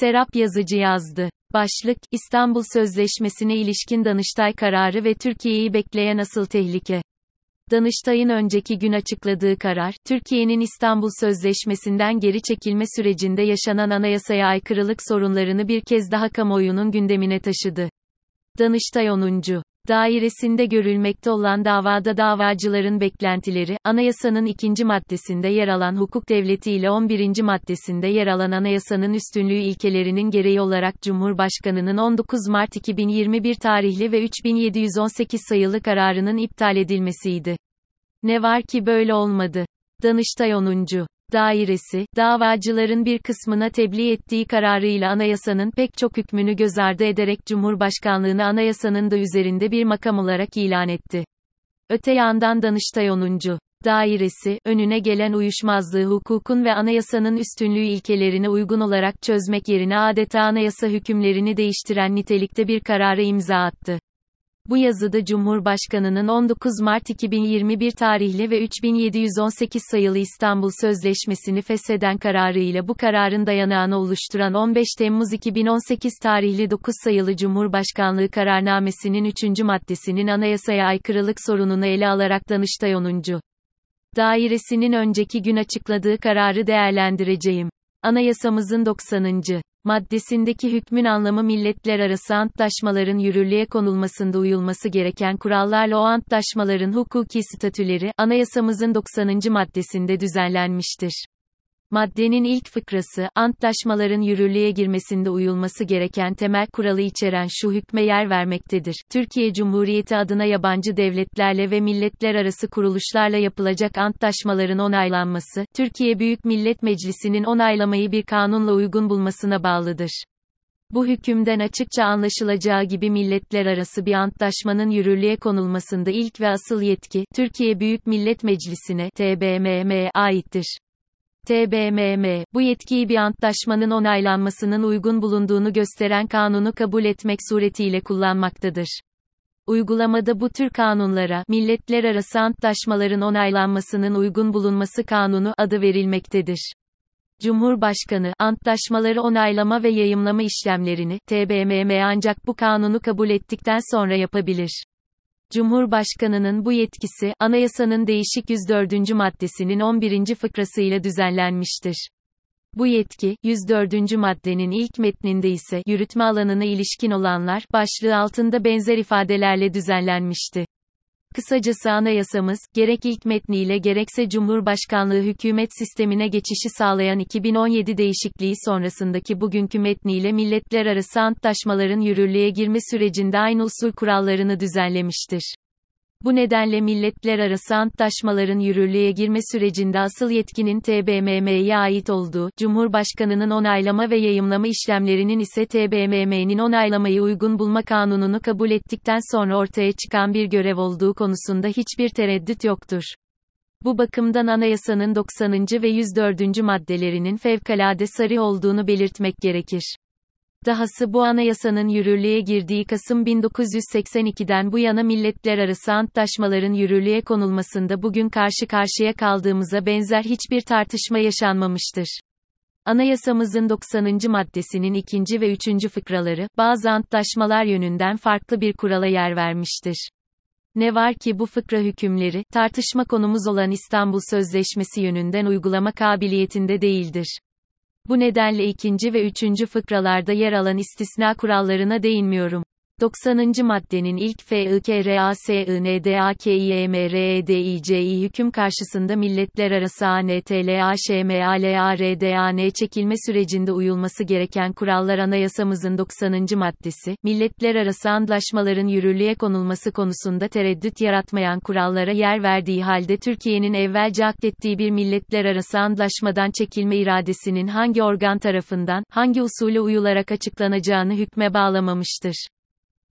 Serap Yazıcı yazdı. Başlık, İstanbul Sözleşmesi'ne ilişkin Danıştay kararı ve Türkiye'yi bekleyen asıl tehlike. Danıştay'ın önceki gün açıkladığı karar, Türkiye'nin İstanbul Sözleşmesi'nden geri çekilme sürecinde yaşanan anayasaya aykırılık sorunlarını bir kez daha kamuoyunun gündemine taşıdı. Danıştay 10 dairesinde görülmekte olan davada davacıların beklentileri, anayasanın ikinci maddesinde yer alan hukuk devleti ile 11. maddesinde yer alan anayasanın üstünlüğü ilkelerinin gereği olarak Cumhurbaşkanı'nın 19 Mart 2021 tarihli ve 3718 sayılı kararının iptal edilmesiydi. Ne var ki böyle olmadı. Danıştay 10. Dairesi, davacıların bir kısmına tebliğ ettiği kararıyla anayasanın pek çok hükmünü göz ardı ederek Cumhurbaşkanlığını anayasanın da üzerinde bir makam olarak ilan etti. Öte yandan Danıştay 10. Dairesi, önüne gelen uyuşmazlığı hukukun ve anayasanın üstünlüğü ilkelerine uygun olarak çözmek yerine adeta anayasa hükümlerini değiştiren nitelikte bir karara imza attı. Bu yazıda Cumhurbaşkanı'nın 19 Mart 2021 tarihli ve 3718 sayılı İstanbul Sözleşmesi'ni fesheden kararıyla bu kararın dayanağını oluşturan 15 Temmuz 2018 tarihli 9 sayılı Cumhurbaşkanlığı kararnamesinin 3. maddesinin anayasaya aykırılık sorununu ele alarak Danıştay 10. Dairesinin önceki gün açıkladığı kararı değerlendireceğim. Anayasamızın 90 maddesindeki hükmün anlamı milletler arası antlaşmaların yürürlüğe konulmasında uyulması gereken kurallarla o antlaşmaların hukuki statüleri, anayasamızın 90. maddesinde düzenlenmiştir. Maddenin ilk fıkrası, antlaşmaların yürürlüğe girmesinde uyulması gereken temel kuralı içeren şu hükme yer vermektedir. Türkiye Cumhuriyeti adına yabancı devletlerle ve milletler arası kuruluşlarla yapılacak antlaşmaların onaylanması, Türkiye Büyük Millet Meclisi'nin onaylamayı bir kanunla uygun bulmasına bağlıdır. Bu hükümden açıkça anlaşılacağı gibi milletler arası bir antlaşmanın yürürlüğe konulmasında ilk ve asıl yetki, Türkiye Büyük Millet Meclisi'ne, TBMM'ye aittir. TBMM, bu yetkiyi bir antlaşmanın onaylanmasının uygun bulunduğunu gösteren kanunu kabul etmek suretiyle kullanmaktadır. Uygulamada bu tür kanunlara, milletler arası antlaşmaların onaylanmasının uygun bulunması kanunu adı verilmektedir. Cumhurbaşkanı, antlaşmaları onaylama ve yayımlama işlemlerini, TBMM ancak bu kanunu kabul ettikten sonra yapabilir. Cumhurbaşkanının bu yetkisi, anayasanın değişik 104. maddesinin 11. fıkrasıyla düzenlenmiştir. Bu yetki, 104. maddenin ilk metninde ise yürütme alanına ilişkin olanlar başlığı altında benzer ifadelerle düzenlenmişti. Kısacası anayasamız, gerek ilk metniyle gerekse Cumhurbaşkanlığı hükümet sistemine geçişi sağlayan 2017 değişikliği sonrasındaki bugünkü metniyle milletler arası antlaşmaların yürürlüğe girme sürecinde aynı usul kurallarını düzenlemiştir. Bu nedenle milletler arası antlaşmaların yürürlüğe girme sürecinde asıl yetkinin TBMM'ye ait olduğu, Cumhurbaşkanının onaylama ve yayımlama işlemlerinin ise TBMM'nin onaylamayı uygun bulma kanununu kabul ettikten sonra ortaya çıkan bir görev olduğu konusunda hiçbir tereddüt yoktur. Bu bakımdan anayasanın 90. ve 104. maddelerinin fevkalade sarı olduğunu belirtmek gerekir. Dahası bu anayasanın yürürlüğe girdiği Kasım 1982'den bu yana milletler arası antlaşmaların yürürlüğe konulmasında bugün karşı karşıya kaldığımıza benzer hiçbir tartışma yaşanmamıştır. Anayasamızın 90. maddesinin ikinci ve üçüncü fıkraları, bazı antlaşmalar yönünden farklı bir kurala yer vermiştir. Ne var ki bu fıkra hükümleri, tartışma konumuz olan İstanbul Sözleşmesi yönünden uygulama kabiliyetinde değildir. Bu nedenle ikinci ve üçüncü fıkralarda yer alan istisna kurallarına değinmiyorum. 90. maddenin ilk FIKRASINDAKİMREDİCİ hüküm karşısında milletler arası ANTLAŞMALARDAN çekilme sürecinde uyulması gereken kurallar anayasamızın 90. maddesi, milletler arası antlaşmaların yürürlüğe konulması konusunda tereddüt yaratmayan kurallara yer verdiği halde Türkiye'nin evvelce akdettiği bir milletler arası antlaşmadan çekilme iradesinin hangi organ tarafından, hangi usule uyularak açıklanacağını hükme bağlamamıştır.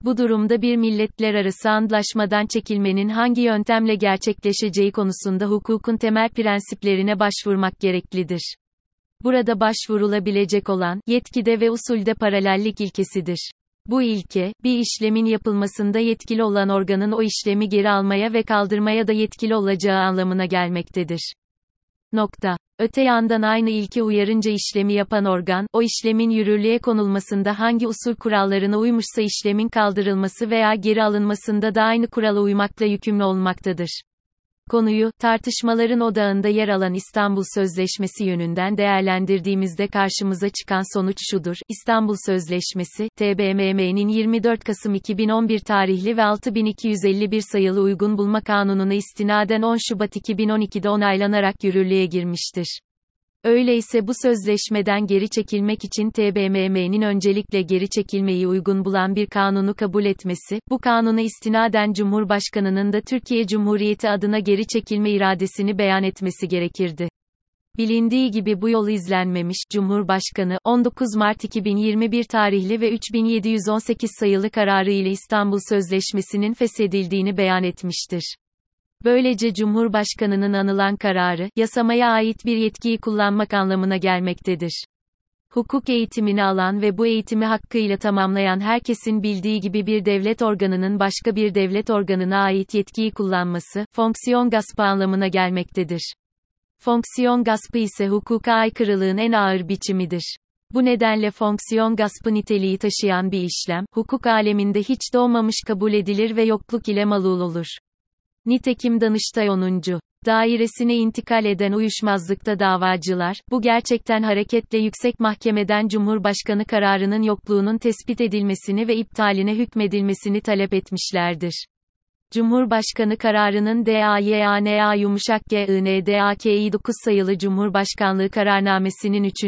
Bu durumda bir milletler arası antlaşmadan çekilmenin hangi yöntemle gerçekleşeceği konusunda hukukun temel prensiplerine başvurmak gereklidir. Burada başvurulabilecek olan, yetkide ve usulde paralellik ilkesidir. Bu ilke, bir işlemin yapılmasında yetkili olan organın o işlemi geri almaya ve kaldırmaya da yetkili olacağı anlamına gelmektedir. Nokta. Öte yandan aynı ilke uyarınca işlemi yapan organ, o işlemin yürürlüğe konulmasında hangi usul kurallarına uymuşsa işlemin kaldırılması veya geri alınmasında da aynı kurala uymakla yükümlü olmaktadır. Konuyu, tartışmaların odağında yer alan İstanbul Sözleşmesi yönünden değerlendirdiğimizde karşımıza çıkan sonuç şudur. İstanbul Sözleşmesi, TBMM'nin 24 Kasım 2011 tarihli ve 6251 sayılı uygun bulma kanununa istinaden 10 Şubat 2012'de onaylanarak yürürlüğe girmiştir. Öyleyse bu sözleşmeden geri çekilmek için TBMM'nin öncelikle geri çekilmeyi uygun bulan bir kanunu kabul etmesi, bu kanuna istinaden Cumhurbaşkanının da Türkiye Cumhuriyeti adına geri çekilme iradesini beyan etmesi gerekirdi. Bilindiği gibi bu yol izlenmemiş, Cumhurbaşkanı, 19 Mart 2021 tarihli ve 3718 sayılı kararı ile İstanbul Sözleşmesi'nin feshedildiğini beyan etmiştir. Böylece Cumhurbaşkanının anılan kararı, yasamaya ait bir yetkiyi kullanmak anlamına gelmektedir. Hukuk eğitimini alan ve bu eğitimi hakkıyla tamamlayan herkesin bildiği gibi bir devlet organının başka bir devlet organına ait yetkiyi kullanması, fonksiyon gaspı anlamına gelmektedir. Fonksiyon gaspı ise hukuka aykırılığın en ağır biçimidir. Bu nedenle fonksiyon gaspı niteliği taşıyan bir işlem, hukuk aleminde hiç doğmamış kabul edilir ve yokluk ile malul olur. Nitekim Danıştay 10. Dairesine intikal eden uyuşmazlıkta davacılar, bu gerçekten hareketle yüksek mahkemeden Cumhurbaşkanı kararının yokluğunun tespit edilmesini ve iptaline hükmedilmesini talep etmişlerdir. Cumhurbaşkanı kararının DAYANA yumuşak GINDAKİ 9 sayılı Cumhurbaşkanlığı kararnamesinin 3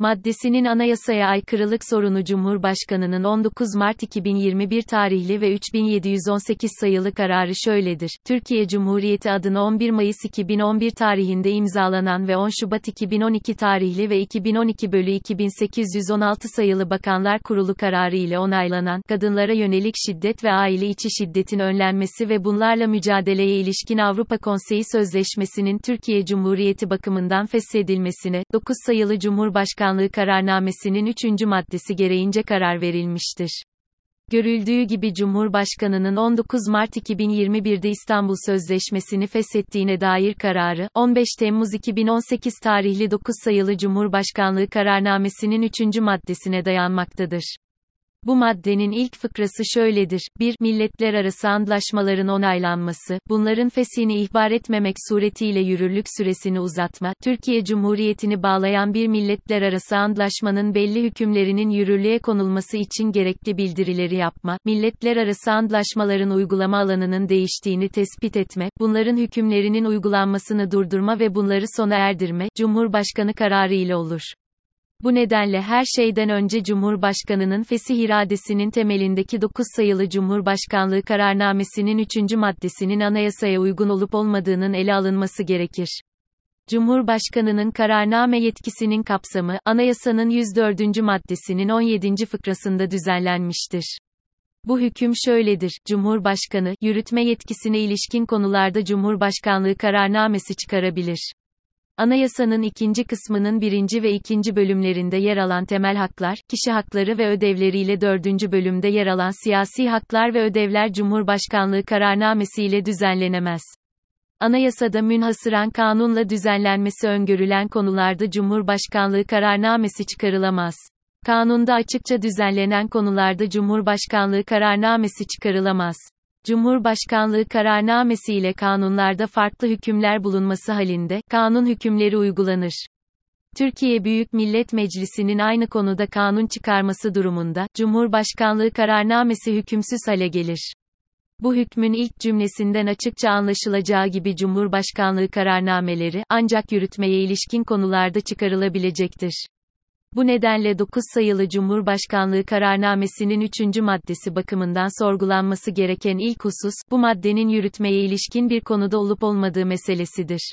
maddesinin anayasaya aykırılık sorunu Cumhurbaşkanının 19 Mart 2021 tarihli ve 3718 sayılı kararı şöyledir. Türkiye Cumhuriyeti adına 11 Mayıs 2011 tarihinde imzalanan ve 10 Şubat 2012 tarihli ve 2012 bölü 2816 sayılı Bakanlar Kurulu kararı ile onaylanan, kadınlara yönelik şiddet ve aile içi şiddetin önlenmesi ve bunlarla mücadeleye ilişkin Avrupa Konseyi Sözleşmesi'nin Türkiye Cumhuriyeti bakımından feshedilmesine, 9 sayılı Cumhurbaşkanı Başkanlığı kararnamesinin 3. maddesi gereğince karar verilmiştir. Görüldüğü gibi Cumhurbaşkanının 19 Mart 2021'de İstanbul Sözleşmesi'ni feshettiğine dair kararı, 15 Temmuz 2018 tarihli 9 sayılı Cumhurbaşkanlığı kararnamesinin 3. maddesine dayanmaktadır. Bu maddenin ilk fıkrası şöyledir. 1. Milletler arası antlaşmaların onaylanması, bunların fesini ihbar etmemek suretiyle yürürlük süresini uzatma, Türkiye Cumhuriyeti'ni bağlayan bir milletler arası antlaşmanın belli hükümlerinin yürürlüğe konulması için gerekli bildirileri yapma, milletler arası antlaşmaların uygulama alanının değiştiğini tespit etme, bunların hükümlerinin uygulanmasını durdurma ve bunları sona erdirme, Cumhurbaşkanı kararı ile olur. Bu nedenle her şeyden önce Cumhurbaşkanının fesih iradesinin temelindeki 9 sayılı Cumhurbaşkanlığı kararnamesinin 3. maddesinin anayasaya uygun olup olmadığının ele alınması gerekir. Cumhurbaşkanının kararname yetkisinin kapsamı, anayasanın 104. maddesinin 17. fıkrasında düzenlenmiştir. Bu hüküm şöyledir, Cumhurbaşkanı, yürütme yetkisine ilişkin konularda Cumhurbaşkanlığı kararnamesi çıkarabilir. Anayasanın ikinci kısmının birinci ve ikinci bölümlerinde yer alan temel haklar, kişi hakları ve ödevleriyle dördüncü bölümde yer alan siyasi haklar ve ödevler Cumhurbaşkanlığı kararnamesiyle düzenlenemez. Anayasada münhasıran kanunla düzenlenmesi öngörülen konularda Cumhurbaşkanlığı kararnamesi çıkarılamaz. Kanunda açıkça düzenlenen konularda Cumhurbaşkanlığı kararnamesi çıkarılamaz. Cumhurbaşkanlığı kararnamesi ile kanunlarda farklı hükümler bulunması halinde, kanun hükümleri uygulanır. Türkiye Büyük Millet Meclisi'nin aynı konuda kanun çıkarması durumunda, Cumhurbaşkanlığı kararnamesi hükümsüz hale gelir. Bu hükmün ilk cümlesinden açıkça anlaşılacağı gibi Cumhurbaşkanlığı kararnameleri, ancak yürütmeye ilişkin konularda çıkarılabilecektir. Bu nedenle 9 sayılı Cumhurbaşkanlığı kararnamesinin 3. maddesi bakımından sorgulanması gereken ilk husus, bu maddenin yürütmeye ilişkin bir konuda olup olmadığı meselesidir.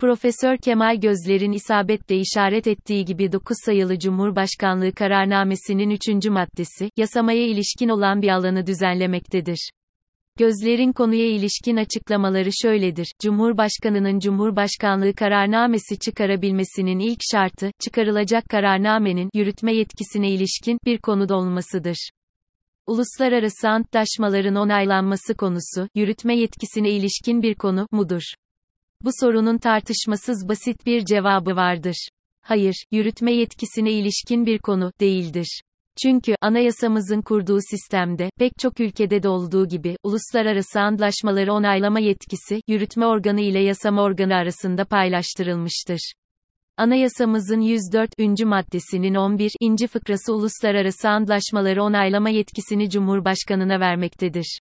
Profesör Kemal Gözler'in isabetle işaret ettiği gibi 9 sayılı Cumhurbaşkanlığı kararnamesinin 3. maddesi, yasamaya ilişkin olan bir alanı düzenlemektedir. Gözlerin konuya ilişkin açıklamaları şöyledir. Cumhurbaşkanının Cumhurbaşkanlığı kararnamesi çıkarabilmesinin ilk şartı, çıkarılacak kararnamenin, yürütme yetkisine ilişkin, bir konuda olmasıdır. Uluslararası antlaşmaların onaylanması konusu, yürütme yetkisine ilişkin bir konu, mudur. Bu sorunun tartışmasız basit bir cevabı vardır. Hayır, yürütme yetkisine ilişkin bir konu değildir. Çünkü, anayasamızın kurduğu sistemde, pek çok ülkede de olduğu gibi, uluslararası antlaşmaları onaylama yetkisi, yürütme organı ile yasama organı arasında paylaştırılmıştır. Anayasamızın 104. maddesinin 11. fıkrası uluslararası antlaşmaları onaylama yetkisini Cumhurbaşkanına vermektedir.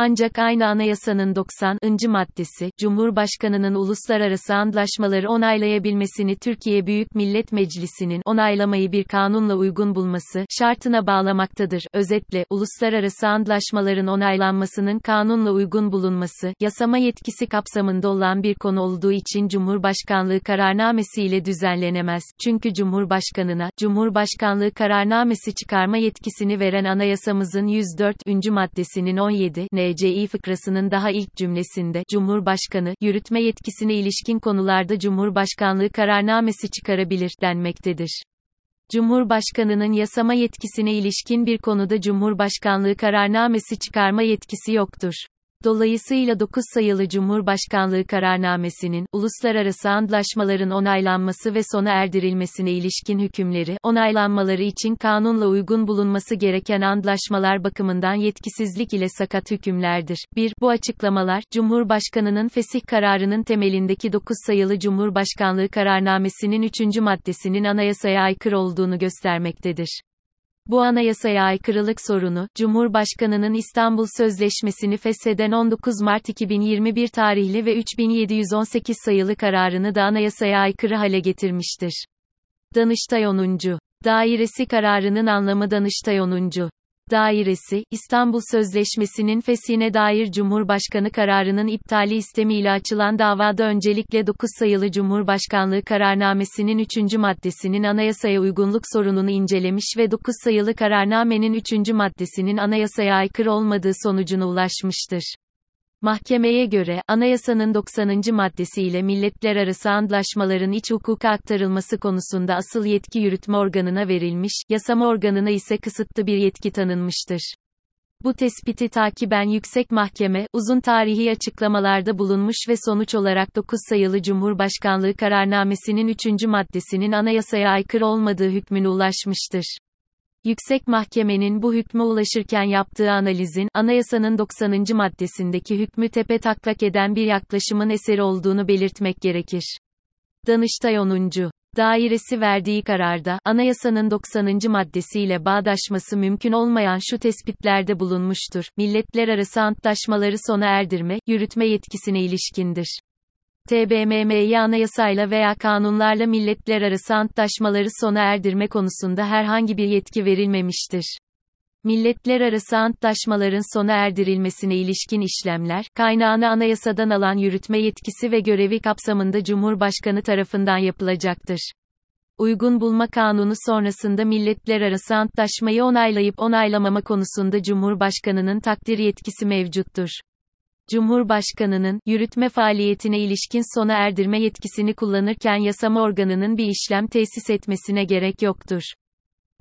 Ancak aynı anayasanın 90. maddesi, Cumhurbaşkanının uluslararası antlaşmaları onaylayabilmesini Türkiye Büyük Millet Meclisi'nin onaylamayı bir kanunla uygun bulması şartına bağlamaktadır. Özetle, uluslararası antlaşmaların onaylanmasının kanunla uygun bulunması, yasama yetkisi kapsamında olan bir konu olduğu için Cumhurbaşkanlığı kararnamesi ile düzenlenemez. Çünkü Cumhurbaşkanına, Cumhurbaşkanlığı kararnamesi çıkarma yetkisini veren anayasamızın 104. maddesinin 17. n TCİ fıkrasının daha ilk cümlesinde, Cumhurbaşkanı, yürütme yetkisine ilişkin konularda Cumhurbaşkanlığı kararnamesi çıkarabilir, denmektedir. Cumhurbaşkanının yasama yetkisine ilişkin bir konuda Cumhurbaşkanlığı kararnamesi çıkarma yetkisi yoktur. Dolayısıyla 9 sayılı Cumhurbaşkanlığı kararnamesinin, uluslararası antlaşmaların onaylanması ve sona erdirilmesine ilişkin hükümleri, onaylanmaları için kanunla uygun bulunması gereken antlaşmalar bakımından yetkisizlik ile sakat hükümlerdir. 1. Bu açıklamalar, Cumhurbaşkanının fesih kararının temelindeki 9 sayılı Cumhurbaşkanlığı kararnamesinin 3. maddesinin anayasaya aykırı olduğunu göstermektedir. Bu anayasaya aykırılık sorunu, Cumhurbaşkanının İstanbul Sözleşmesi'ni fesheden 19 Mart 2021 tarihli ve 3718 sayılı kararını da anayasaya aykırı hale getirmiştir. Danıştay 10. Dairesi kararının anlamı Danıştay 10. Dairesi, İstanbul Sözleşmesi'nin fesine dair Cumhurbaşkanı kararının iptali istemiyle açılan davada öncelikle 9 sayılı Cumhurbaşkanlığı kararnamesinin 3. maddesinin anayasaya uygunluk sorununu incelemiş ve 9 sayılı kararnamenin 3. maddesinin anayasaya aykırı olmadığı sonucuna ulaşmıştır. Mahkemeye göre, anayasanın 90. maddesiyle milletler arası antlaşmaların iç hukuka aktarılması konusunda asıl yetki yürütme organına verilmiş, yasama organına ise kısıtlı bir yetki tanınmıştır. Bu tespiti takiben Yüksek Mahkeme, uzun tarihi açıklamalarda bulunmuş ve sonuç olarak 9 sayılı Cumhurbaşkanlığı kararnamesinin 3. maddesinin anayasaya aykırı olmadığı hükmüne ulaşmıştır. Yüksek Mahkemenin bu hükme ulaşırken yaptığı analizin, anayasanın 90. maddesindeki hükmü tepe taklak eden bir yaklaşımın eseri olduğunu belirtmek gerekir. Danıştay 10. Dairesi verdiği kararda, anayasanın 90. maddesiyle bağdaşması mümkün olmayan şu tespitlerde bulunmuştur. Milletler arası antlaşmaları sona erdirme, yürütme yetkisine ilişkindir. TBMM'yi anayasayla veya kanunlarla milletler arası antlaşmaları sona erdirme konusunda herhangi bir yetki verilmemiştir. Milletler arası antlaşmaların sona erdirilmesine ilişkin işlemler, kaynağını anayasadan alan yürütme yetkisi ve görevi kapsamında Cumhurbaşkanı tarafından yapılacaktır. Uygun bulma kanunu sonrasında milletler arası antlaşmayı onaylayıp onaylamama konusunda Cumhurbaşkanının takdir yetkisi mevcuttur. Cumhurbaşkanının, yürütme faaliyetine ilişkin sona erdirme yetkisini kullanırken yasama organının bir işlem tesis etmesine gerek yoktur.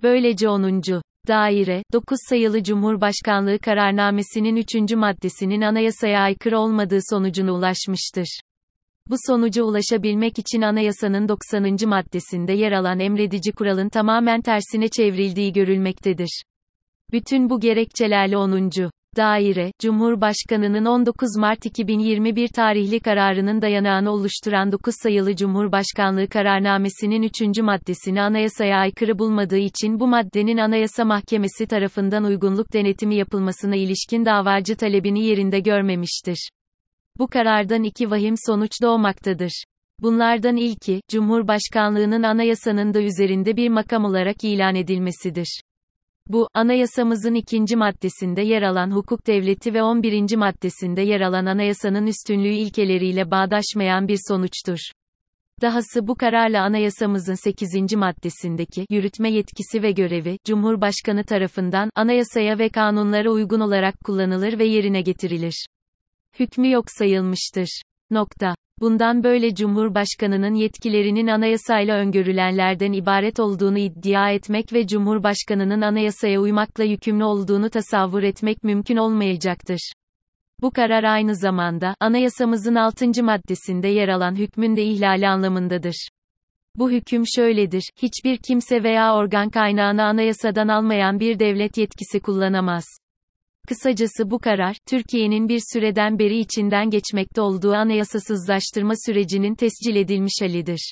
Böylece 10. Daire, 9 sayılı Cumhurbaşkanlığı kararnamesinin 3. maddesinin anayasaya aykırı olmadığı sonucuna ulaşmıştır. Bu sonuca ulaşabilmek için anayasanın 90. maddesinde yer alan emredici kuralın tamamen tersine çevrildiği görülmektedir. Bütün bu gerekçelerle 10. Daire, Cumhurbaşkanının 19 Mart 2021 tarihli kararının dayanağını oluşturan 9 sayılı Cumhurbaşkanlığı kararnamesinin 3. maddesini anayasaya aykırı bulmadığı için bu maddenin Anayasa Mahkemesi tarafından uygunluk denetimi yapılmasına ilişkin davacı talebini yerinde görmemiştir. Bu karardan iki vahim sonuç doğmaktadır. Bunlardan ilki, Cumhurbaşkanlığının anayasanın da üzerinde bir makam olarak ilan edilmesidir. Bu, anayasamızın ikinci maddesinde yer alan hukuk devleti ve 11. maddesinde yer alan anayasanın üstünlüğü ilkeleriyle bağdaşmayan bir sonuçtur. Dahası bu kararla anayasamızın 8. maddesindeki yürütme yetkisi ve görevi Cumhurbaşkanı tarafından anayasaya ve kanunlara uygun olarak kullanılır ve yerine getirilir. Hükmü yok sayılmıştır. Nokta. Bundan böyle Cumhurbaşkanının yetkilerinin anayasayla öngörülenlerden ibaret olduğunu iddia etmek ve Cumhurbaşkanının anayasaya uymakla yükümlü olduğunu tasavvur etmek mümkün olmayacaktır. Bu karar aynı zamanda, anayasamızın 6. maddesinde yer alan hükmün de ihlali anlamındadır. Bu hüküm şöyledir, hiçbir kimse veya organ kaynağını anayasadan almayan bir devlet yetkisi kullanamaz. Kısacası bu karar, Türkiye'nin bir süreden beri içinden geçmekte olduğu anayasasızlaştırma sürecinin tescil edilmiş halidir.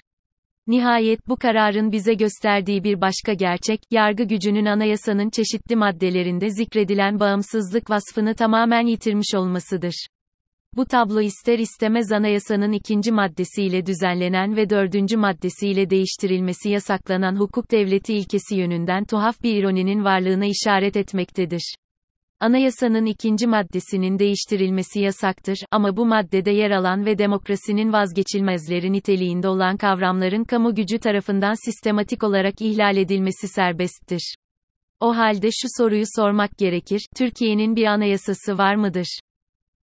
Nihayet bu kararın bize gösterdiği bir başka gerçek, yargı gücünün anayasanın çeşitli maddelerinde zikredilen bağımsızlık vasfını tamamen yitirmiş olmasıdır. Bu tablo ister istemez anayasanın ikinci maddesiyle düzenlenen ve dördüncü maddesiyle değiştirilmesi yasaklanan hukuk devleti ilkesi yönünden tuhaf bir ironinin varlığına işaret etmektedir. Anayasanın ikinci maddesinin değiştirilmesi yasaktır ama bu maddede yer alan ve demokrasinin vazgeçilmezleri niteliğinde olan kavramların kamu gücü tarafından sistematik olarak ihlal edilmesi serbesttir. O halde şu soruyu sormak gerekir, Türkiye'nin bir anayasası var mıdır?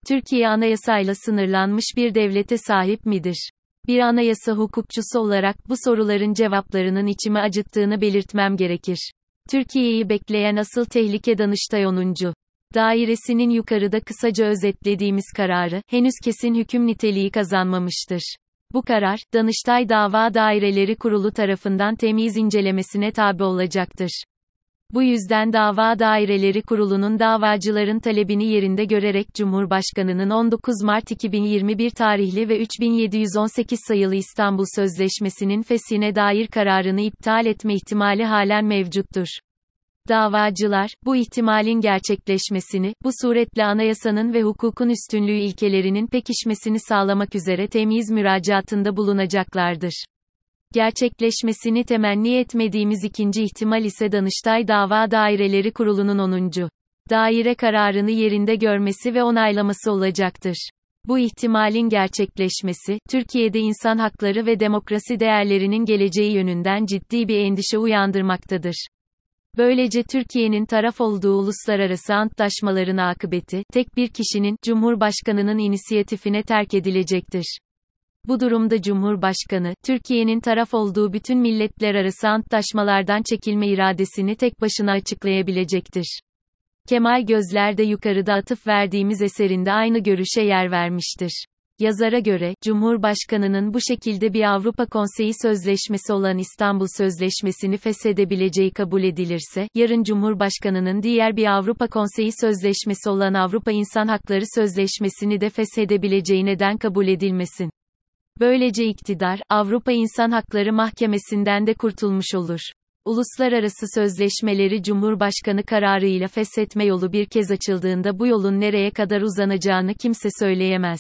Türkiye anayasayla sınırlanmış bir devlete sahip midir? Bir anayasa hukukçusu olarak bu soruların cevaplarının içimi acıttığını belirtmem gerekir. Türkiye'yi bekleyen asıl tehlike Danıştay 10. Dairesinin yukarıda kısaca özetlediğimiz kararı, henüz kesin hüküm niteliği kazanmamıştır. Bu karar, Danıştay Dava Daireleri Kurulu tarafından temiz incelemesine tabi olacaktır. Bu yüzden Dava Daireleri Kurulu'nun davacıların talebini yerinde görerek Cumhurbaşkanı'nın 19 Mart 2021 tarihli ve 3718 sayılı İstanbul Sözleşmesi'nin feshine dair kararını iptal etme ihtimali halen mevcuttur. Davacılar, bu ihtimalin gerçekleşmesini, bu suretle anayasanın ve hukukun üstünlüğü ilkelerinin pekişmesini sağlamak üzere temyiz müracaatında bulunacaklardır. Gerçekleşmesini temenni etmediğimiz ikinci ihtimal ise Danıştay Dava Daireleri Kurulu'nun 10. daire kararını yerinde görmesi ve onaylaması olacaktır. Bu ihtimalin gerçekleşmesi, Türkiye'de insan hakları ve demokrasi değerlerinin geleceği yönünden ciddi bir endişe uyandırmaktadır. Böylece Türkiye'nin taraf olduğu uluslararası antlaşmaların akıbeti, tek bir kişinin, Cumhurbaşkanı'nın inisiyatifine terk edilecektir. Bu durumda Cumhurbaşkanı, Türkiye'nin taraf olduğu bütün milletler arası antlaşmalardan çekilme iradesini tek başına açıklayabilecektir. Kemal Gözler de yukarıda atıf verdiğimiz eserinde aynı görüşe yer vermiştir. Yazara göre, Cumhurbaşkanı'nın bu şekilde bir Avrupa Konseyi Sözleşmesi olan İstanbul Sözleşmesi'ni feshedebileceği kabul edilirse, yarın Cumhurbaşkanı'nın diğer bir Avrupa Konseyi Sözleşmesi olan Avrupa İnsan Hakları Sözleşmesi'ni de feshedebileceği neden kabul edilmesin. Böylece iktidar, Avrupa İnsan Hakları Mahkemesi'nden de kurtulmuş olur. Uluslararası sözleşmeleri Cumhurbaşkanı kararıyla feshetme yolu bir kez açıldığında bu yolun nereye kadar uzanacağını kimse söyleyemez.